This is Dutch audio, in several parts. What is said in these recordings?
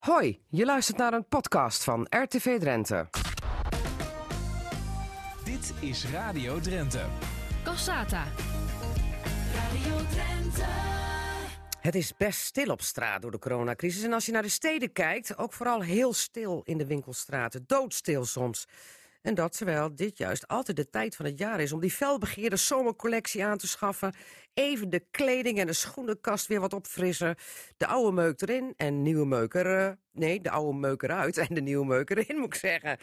Hoi, je luistert naar een podcast van RTV Drenthe. Dit is Radio Drenthe. Cassata. Radio Drenthe. Het is best stil op straat door de coronacrisis. En als je naar de steden kijkt, ook vooral heel stil in de winkelstraten. Doodstil soms. En dat terwijl dit juist altijd de tijd van het jaar is om die felbegeerde zomercollectie aan te schaffen. Even de kleding en de schoenenkast weer wat opfrissen. De oude meuk erin en nieuwe meuk er... eh, nee, de oude meuk eruit en de nieuwe meuk erin, moet ik zeggen.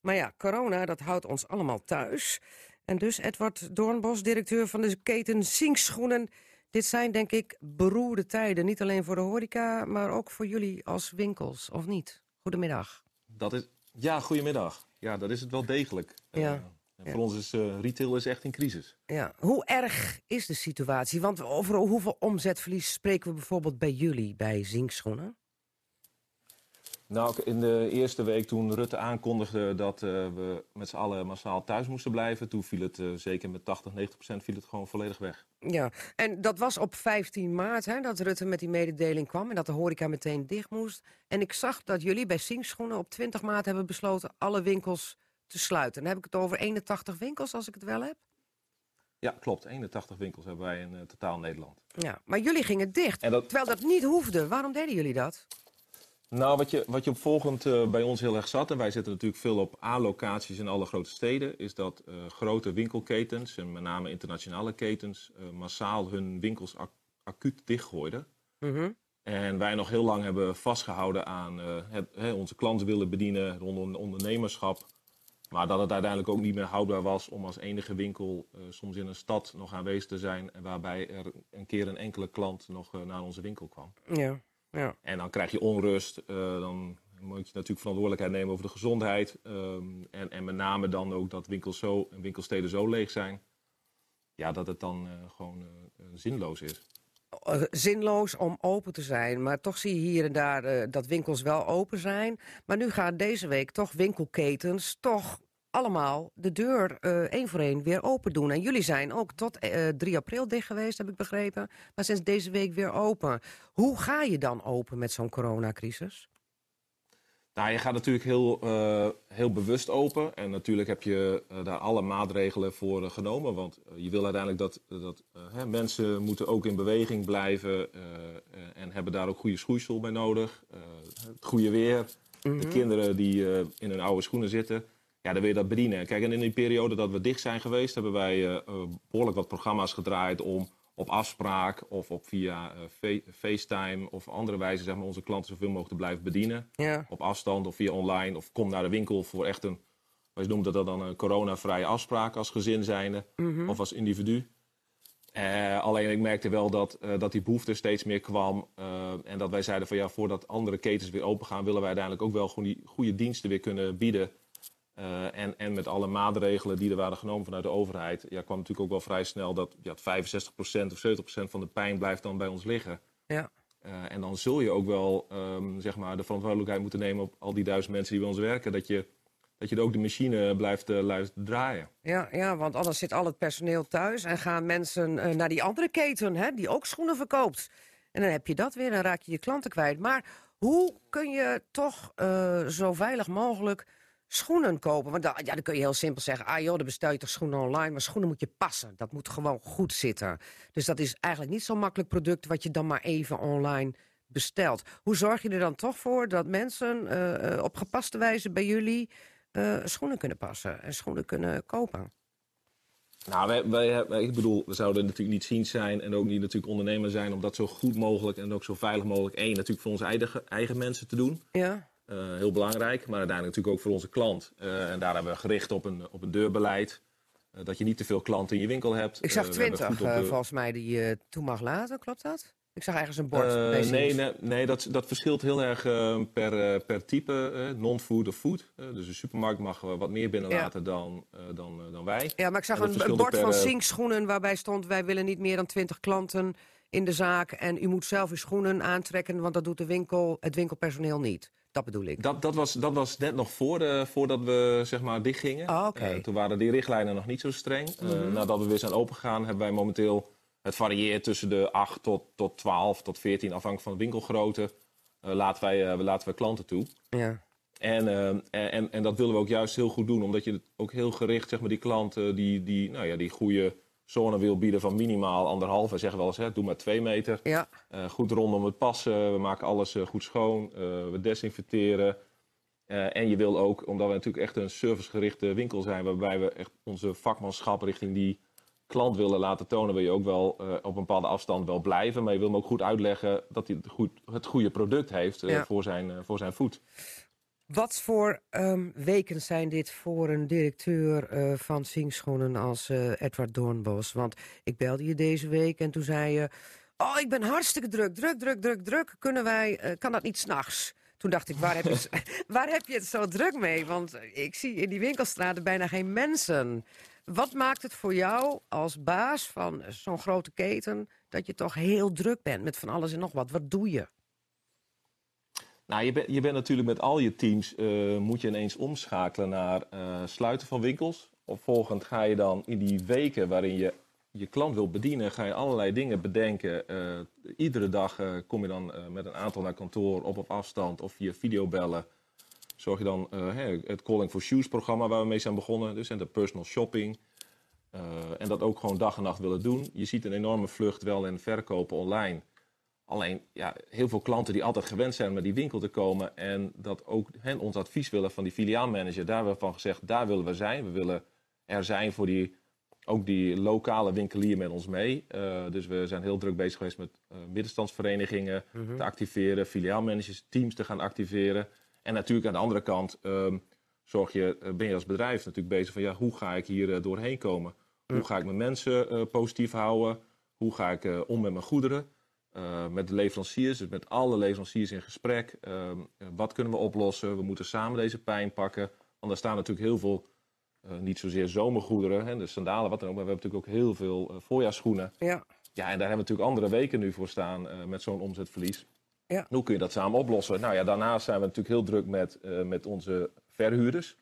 Maar ja, corona, dat houdt ons allemaal thuis. En dus Edward Doornbos, directeur van de keten Sinkschoenen. Dit zijn denk ik beroerde tijden. Niet alleen voor de horeca, maar ook voor jullie als winkels, of niet? Goedemiddag. Dat is, ja, goedemiddag. Ja, dat is het wel degelijk. Ja. Eh, en voor ons is eh, retail is echt in crisis. Ja, hoe erg is de situatie? Want over hoeveel omzetverlies spreken we bijvoorbeeld bij jullie, bij Zinkschoenen? Nou, in de eerste week toen Rutte aankondigde dat eh, we met z'n allen massaal thuis moesten blijven, toen viel het eh, zeker met 80, 90 procent viel het gewoon volledig weg. Ja, en dat was op 15 maart hè, dat Rutte met die mededeling kwam en dat de horeca meteen dicht moest. En ik zag dat jullie bij Zinkschoenen op 20 maart hebben besloten alle winkels te sluiten. Dan heb ik het over 81 winkels, als ik het wel heb. Ja, klopt. 81 winkels hebben wij in eh, totaal Nederland. Ja, maar jullie gingen dicht, dat- terwijl dat niet hoefde. Waarom deden jullie dat? Nou, wat je, wat je opvolgend eh, bij ons heel erg zat, en wij zitten natuurlijk veel op A-locaties in alle grote steden, is dat eh, grote winkelketens, en met name internationale ketens, eh, massaal hun winkels ac- acuut dichtgooiden. Mhm. En wij nog heel lang hebben vastgehouden aan het, hè, onze klanten willen bedienen rondom ondernemerschap. Maar dat het uiteindelijk ook niet meer houdbaar was om als enige winkel soms in een stad nog aanwezig te zijn. En waarbij er een keer een enkele klant nog naar onze winkel kwam. Ja, ja. En dan krijg je onrust. eh, dan moet je natuurlijk verantwoordelijkheid nemen over de gezondheid. ehm, en, en met name dan ook dat winkels zo, en winkelsteden zo leeg zijn. Ja, dat het dan eh, gewoon eh, zinloos is. Zinloos om open te zijn. Maar toch zie je hier en daar dat winkels wel open zijn. Maar nu gaan deze week toch winkelketens toch allemaal de deur eh, één voor één weer open doen. En jullie zijn ook tot eh, 3 april dicht geweest, heb ik begrepen. Maar sinds deze week weer open. Hoe ga je dan open met zo'n coronacrisis? Nou, je gaat natuurlijk heel, eh, heel bewust open. En natuurlijk heb je eh, daar alle maatregelen voor eh, genomen. Want eh, je wil uiteindelijk dat, dat eh, hè, mensen moeten ook in beweging blijven. eh, eh, en hebben daar ook goede schoeisel bij nodig. Eh, het goede weer. De kinderen die eh, in hun oude schoenen zitten. Ja, dan wil je dat bedienen. Kijk, en in die periode dat we dicht zijn geweest... hebben wij eh, eh, behoorlijk wat programma's gedraaid om op afspraak... of op via eh, Fa- FaceTime of andere wijze zeg maar, onze klanten zoveel mogelijk te blijven bedienen Ja. op afstand of via online. Of kom naar de winkel voor echt een, wij noemen dat dan een coronavrije afspraak als gezin zijnde of als individu. Alleen ik merkte wel dat, dat die behoefte steeds meer kwam. en dat wij zeiden van ja, voordat andere ketens weer open gaan, willen wij uiteindelijk ook wel gewoon die goede diensten weer kunnen bieden. Eh, en, en met alle maatregelen die er waren genomen vanuit de overheid, ja, kwam natuurlijk ook wel vrij snel dat ja, 65% of 70% van de pijn blijft dan bij ons liggen. Ja. Eh, en dan zul je ook wel ehm, zeg maar de verantwoordelijkheid moeten nemen op al die duizend mensen die bij ons werken. Dat je, dat je ook de machine blijft, blijft draaien. Ja, ja, want anders zit al het personeel thuis en gaan mensen naar die andere keten, hè, die ook schoenen verkoopt. En dan heb je dat weer en raak je je klanten kwijt. Maar hoe kun je toch zo veilig mogelijk schoenen kopen? Want dan, ja, dan kun je heel simpel zeggen, ah joh, dan bestel je toch schoenen online. Maar schoenen moet je passen, dat moet gewoon goed zitten. Dus dat is eigenlijk niet zo'n makkelijk product wat je dan maar even online bestelt. Hoe zorg je er dan toch voor dat mensen eh, eh, op gepaste wijze bij jullie eh, schoenen kunnen passen en schoenen kunnen kopen? Nou, wij, wij, wij- ik bedoel, we zouden natuurlijk niet zien zijn en ook niet natuurlijk ondernemer zijn om dat zo goed mogelijk en ook zo veilig mogelijk, één, natuurlijk voor onze eigen, eigen mensen te doen. Ja, Eh, heel belangrijk, maar uiteindelijk natuurlijk ook voor onze klant. Eh, en daar hebben we gericht op een, op een deurbeleid. Eh, dat je niet te veel klanten in je winkel hebt. ik zag twintig de- volgens mij die je toe mag laten, klopt dat? Ik zag ergens een bord. Nee, nee, nee dat, dat verschilt heel erg per, per type. Non-food of food. Dus de supermarkt mag wat meer binnenlaten dan, dan, dan wij. Ja, maar ik zag een, bord van per, eh, Sink-schoenen waarbij stond... wij willen niet meer dan twintig klanten in de zaak... en u moet zelf uw schoenen aantrekken... want dat doet de winkel, het winkelpersoneel niet. Dat bedoel ik. Dat, dat, was, dat was net nog voor de, voordat we zeg maar, dichtgingen. Mhm. Eh, toen waren die richtlijnen nog niet zo streng. Eh, nadat we weer zijn opengegaan, hebben wij momenteel... Het varieert tussen de 8 tot, tot 12 tot 14, afhankelijk van de winkelgrootte. eh, laten, wij, eh, laten wij klanten toe. Ja. En, eh, en, en dat willen we ook juist heel goed doen, omdat je ook heel gericht, zeg maar, die klanten die, die, nou ja, die goede zone wil bieden van minimaal anderhalf. Wij zeggen wel eens, hè, doe maar twee meter. Ja. Eh, goed rondom het passen, we maken alles eh, goed schoon, eh, we desinfecteren. En je wil ook, omdat we natuurlijk echt een servicegerichte winkel zijn, waarbij we echt onze vakmanschap richting die klant willen laten tonen, wil je ook wel op een bepaalde afstand wel blijven. Maar je wil hem ook goed uitleggen dat hij het, goed, het goede product heeft Ja. voor, zijn, voor zijn voet. Wat voor ehm, weken zijn dit voor een directeur eh, van Singschoenen als eh, Edward Doornbos? Want ik belde je deze week en toen zei je... Oh, ik ben hartstikke druk, druk, druk, druk, druk. Kunnen wij, eh, kan dat niet s'nachts? Toen dacht ik, waar heb, je, waar heb je het zo druk mee? Want ik zie in die winkelstraten bijna geen mensen. Wat maakt het voor jou als baas van zo'n grote keten... dat je toch heel druk bent met van alles en nog wat? Wat doe je? Nou, je, bent natuurlijk met al je teams, eh, moet je ineens omschakelen naar eh, sluiten van winkels. Opvolgend ga je dan in die weken waarin je je klant wil bedienen, ga je allerlei dingen bedenken. Eh, iedere dag kom je dan met een aantal naar kantoor op afstand of via videobellen. Zorg je dan het Calling for Shoes programma waar we mee zijn begonnen, dus en de personal shopping. En dat ook gewoon dag en nacht willen doen. Je ziet een enorme vlucht wel in verkopen online. Alleen ja, heel veel klanten die altijd gewend zijn om naar die winkel te komen en dat ook hen ons advies willen van die filiaalmanager. Daar hebben we van gezegd, daar willen we zijn. We willen er zijn voor die, ook die lokale winkelier met ons mee. Eh, dus we zijn heel druk bezig geweest met eh, middenstandsverenigingen te activeren, filiaalmanagers, teams te gaan activeren. En natuurlijk aan de andere kant ehm, zorg je, eh, ben je als bedrijf natuurlijk bezig van ja, hoe ga ik hier doorheen komen? Hoe ga ik mijn mensen positief houden? Hoe ga ik om met mijn goederen? Eh, met de leveranciers, dus met alle leveranciers in gesprek. Ehm, eh, wat kunnen we oplossen? We moeten samen deze pijn pakken. Want er staan natuurlijk heel veel, eh, niet zozeer zomergoederen, hè, de sandalen, wat dan ook. Maar we hebben natuurlijk ook heel veel voorjaarsschoenen. Ja, Ja, en daar hebben we natuurlijk andere weken nu voor staan met zo'n omzetverlies. Ja. Hoe kun je dat samen oplossen? Nou ja, daarnaast zijn we natuurlijk heel druk met, met onze verhuurders.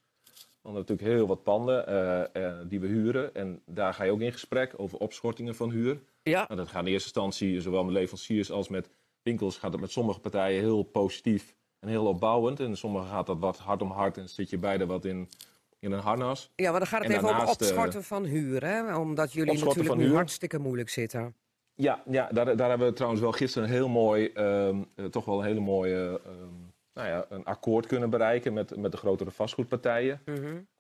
Want we hebben natuurlijk heel wat panden die we huren. En daar ga je ook in gesprek over opschortingen van huur. Ja. Nou, dat gaat in eerste instantie, zowel met leveranciers als met winkels, gaat het met sommige partijen heel positief en heel opbouwend. En sommige gaat dat wat hard om hard en zit je beide wat in, in een harnas. Ja, maar dan gaat het En even over eh, opschorten van huur, hè? Omdat jullie natuurlijk van nu huur. hartstikke moeilijk zitten. Ja, ja daar, daar hebben we trouwens wel gisteren een heel mooi, ehm, eh, toch wel een hele mooie ehm, nou ja, een akkoord kunnen bereiken met, met de grotere vastgoedpartijen.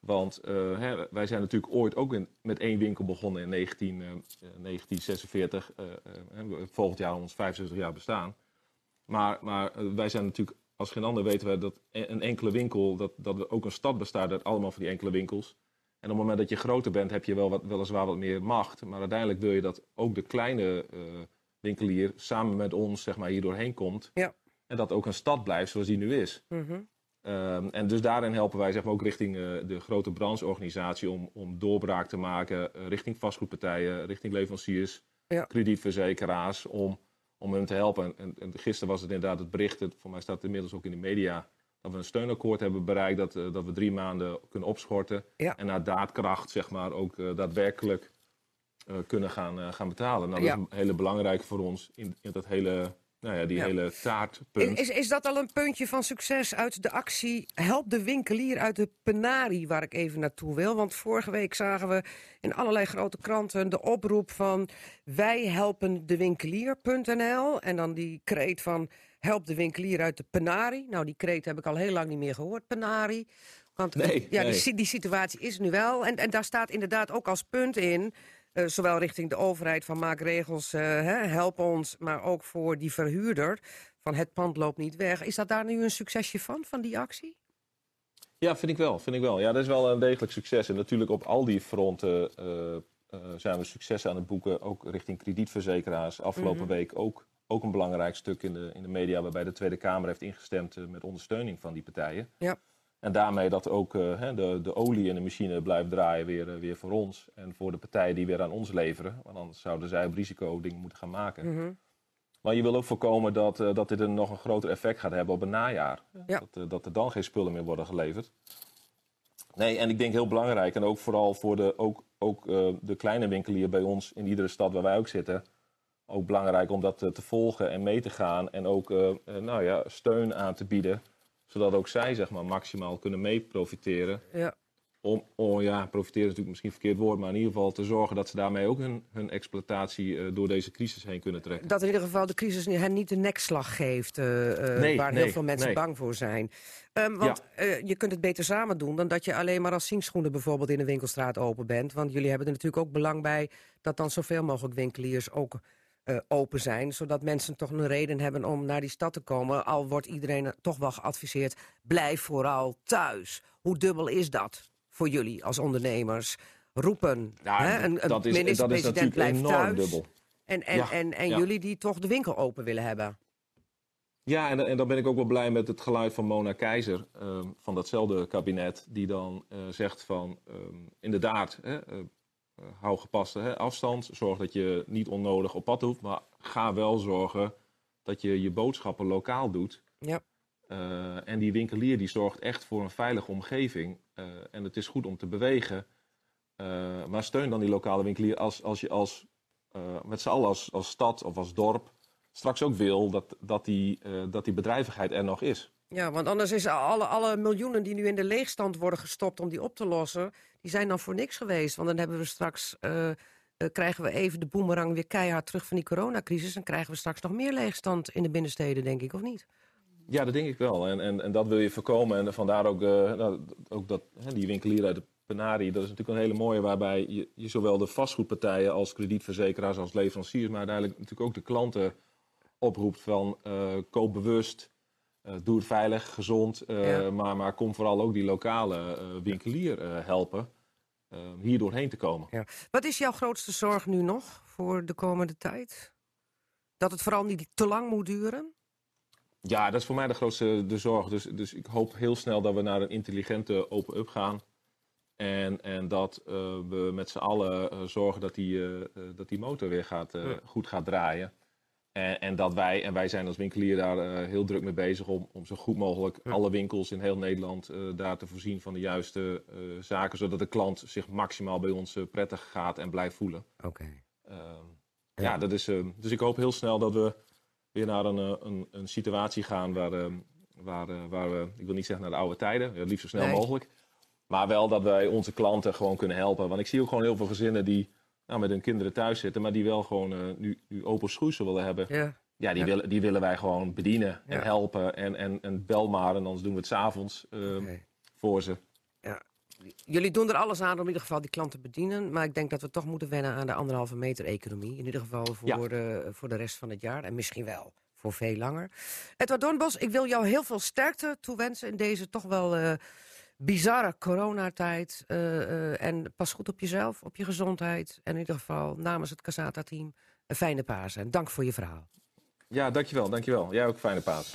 Want eh, hè, wij zijn natuurlijk ooit ook in, met één winkel begonnen in 19, eh, eh, 1946. eh, eh, hè, volgend jaar ons 75 jaar bestaan. Maar, maar eh, wij zijn natuurlijk, als geen ander weten we dat e- een enkele winkel, dat, dat ook een stad bestaat uit allemaal van die enkele winkels. En op het moment dat je groter bent, heb je wel wat, weliswaar wat meer macht. Maar uiteindelijk wil je dat ook de kleine eh, winkelier samen met ons zeg maar, hier doorheen komt. Ja. En dat ook een stad blijft zoals die nu is. Mhm. Ehm, en dus daarin helpen wij zeg maar, ook richting eh, de grote brancheorganisatie om, om doorbraak te maken eh, richting vastgoedpartijen, richting leveranciers, Ja. kredietverzekeraars, om, om hen te helpen. En, en, en gisteren was het inderdaad het bericht, het, voor mij staat het inmiddels ook in de media, dat we een steunakkoord hebben bereikt, dat, eh, dat we drie maanden kunnen opschorten. Ja. En naar daadkracht zeg maar, ook daadwerkelijk kunnen gaan, gaan betalen. Nou, dat Ja. is een hele belangrijke voor ons in, in dat hele, nou ja, die Ja. hele taartpunt. Is, is dat al een puntje van succes uit de actie Help de winkelier uit de penarie, waar ik even naartoe wil? Want vorige week zagen we in allerlei grote kranten de oproep van wij helpen de winkelier.nl en dan die kreet van help de winkelier uit de penarie. Nou, die kreet heb ik al heel lang niet meer gehoord, penarie. Want Nee, ja, nee. Die, die situatie is nu wel. En, en daar staat inderdaad ook als punt in, eh, zowel richting de overheid van maak regels, eh, hè, help ons, maar ook voor die verhuurder van het pand loopt niet weg. Is dat daar nu een succesje van, van die actie? Ja, vind ik wel. Vind ik wel. Ja, dat is wel een degelijk succes. En natuurlijk op al die fronten eh, zijn we succes aan het boeken. Ook richting kredietverzekeraars. Afgelopen week ook, ook een belangrijk stuk in de, in de media... waarbij de Tweede Kamer heeft ingestemd met ondersteuning van die partijen. Ja. En daarmee dat ook eh, hè, de, de olie in de machine blijft draaien weer, eh, weer voor ons. En voor de partijen die weer aan ons leveren. Want anders zouden zij op risico dingen moeten gaan maken. Mhm. Maar je wil ook voorkomen dat, eh, dat dit een nog een groter effect gaat hebben op een najaar. Ja. Dat, dat er dan geen spullen meer worden geleverd. Nee, en ik denk heel belangrijk, en ook vooral voor de, ook, ook, de kleine winkelier bij ons in iedere stad waar wij ook zitten. ook belangrijk om dat te volgen en mee te gaan. En ook nou ja, steun aan te bieden. Zodat ook zij zeg maar, maximaal kunnen mee profiteren. Ja. Om, oh ja, profiteren is natuurlijk misschien een verkeerd woord. Maar in ieder geval te zorgen dat ze daarmee ook hun, hun exploitatie eh, door deze crisis heen kunnen trekken. Dat in ieder geval de crisis hen niet de nekslag geeft, eh, eh, Nee, waar nee, heel veel mensen nee. bang voor zijn. Ehm, want je kunt het beter samen doen dan dat je alleen maar als zingschoenen bijvoorbeeld in de winkelstraat open bent. Want jullie hebben er natuurlijk ook belang bij dat dan zoveel mogelijk winkeliers ook eh, open zijn. Zodat mensen toch een reden hebben om naar die stad te komen. Al wordt iedereen toch wel geadviseerd, blijf vooral thuis. Hoe dubbel is dat voor jullie als ondernemers? Roepen, Ja, hè? een, dat minister-president blijft thuis. dubbel. En, en, Ja, en, en ja. jullie die toch de winkel open willen hebben. Ja, en, en dan ben ik ook wel blij met het geluid van Mona Keizer, ehm, van datzelfde kabinet, die dan eh, zegt van ehm, inderdaad, hè, eh, hou gepaste hè, afstand, zorg dat je niet onnodig op pad hoeft, maar ga wel zorgen dat je je boodschappen lokaal doet. Ja. Eh, en die winkelier die zorgt echt voor een veilige omgeving. Eh, en het is goed om te bewegen. Eh, maar steun dan die lokale winkelier als, als je als, eh, met z'n allen als, als stad of als dorp straks ook wil dat, dat, die, eh, dat die bedrijvigheid er nog is. Ja, want anders is alle, alle miljoenen die nu in de leegstand worden gestopt om die op te lossen, die zijn dan voor niks geweest. Want dan hebben we straks, eh, eh, krijgen we even de boemerang weer keihard terug van die coronacrisis. En krijgen we straks nog meer leegstand in de binnensteden, denk ik, of niet? Ja, dat denk ik wel. En, en, en dat wil je voorkomen. En vandaar ook, eh, nou, ook dat, hè, die winkelier uit de Penari, dat is natuurlijk een hele mooie, waarbij je, je zowel de vastgoedpartijen als kredietverzekeraars als leveranciers, maar uiteindelijk natuurlijk ook de klanten oproept van koop bewust, eh, doe het veilig, gezond, eh, Ja. maar, maar kom vooral ook die lokale eh, winkelier helpen hier doorheen te komen. Ja. Wat is jouw grootste zorg nu nog voor de komende tijd? Dat het vooral niet te lang moet duren? Ja, dat is voor mij de grootste de zorg. Dus, dus ik hoop heel snel dat we naar een intelligente open-up gaan. En, en dat we met z'n allen zorgen dat die, dat die motor weer gaat, Ja. goed gaat draaien. En, en dat wij, en wij zijn als winkelier daar eh, heel druk mee bezig om, om zo goed mogelijk Ja. alle winkels in heel Nederland eh, daar te voorzien van de juiste eh, zaken. Zodat de klant zich maximaal bij ons prettig gaat en blijft voelen. Oké. Ehm, Ja. ja, dat is, ehm, dus ik hoop heel snel dat we weer naar een, een, een situatie gaan waar, ehm, waar, waar we, ik wil niet zeggen naar de oude tijden, ja, liefst zo snel Nee. mogelijk. Maar wel dat wij onze klanten gewoon kunnen helpen. Want ik zie ook gewoon heel veel gezinnen die nou, met hun kinderen thuis zitten, maar die wel gewoon eh, nu, nu open willen hebben. Ja. Ja, die, Ja. Willen, die willen wij gewoon bedienen en Ja. helpen. En, en, en bel maar en anders doen we het s'avonds avonds Oké. voor ze. Jullie doen er alles aan om in ieder geval die klant te bedienen. Maar ik denk dat we toch moeten wennen aan de anderhalve meter economie. In ieder geval voor, de, voor de rest van het jaar. En misschien wel voor veel langer. Edward Dornbos, ik wil jou heel veel sterkte toewensen in deze toch wel eh, bizarre coronatijd. Eh, en pas goed op jezelf, op je gezondheid. En in ieder geval namens het Casata-team een fijne Pasen. En dank voor je verhaal. Ja, dankjewel, dankjewel. Jij ook fijne paas.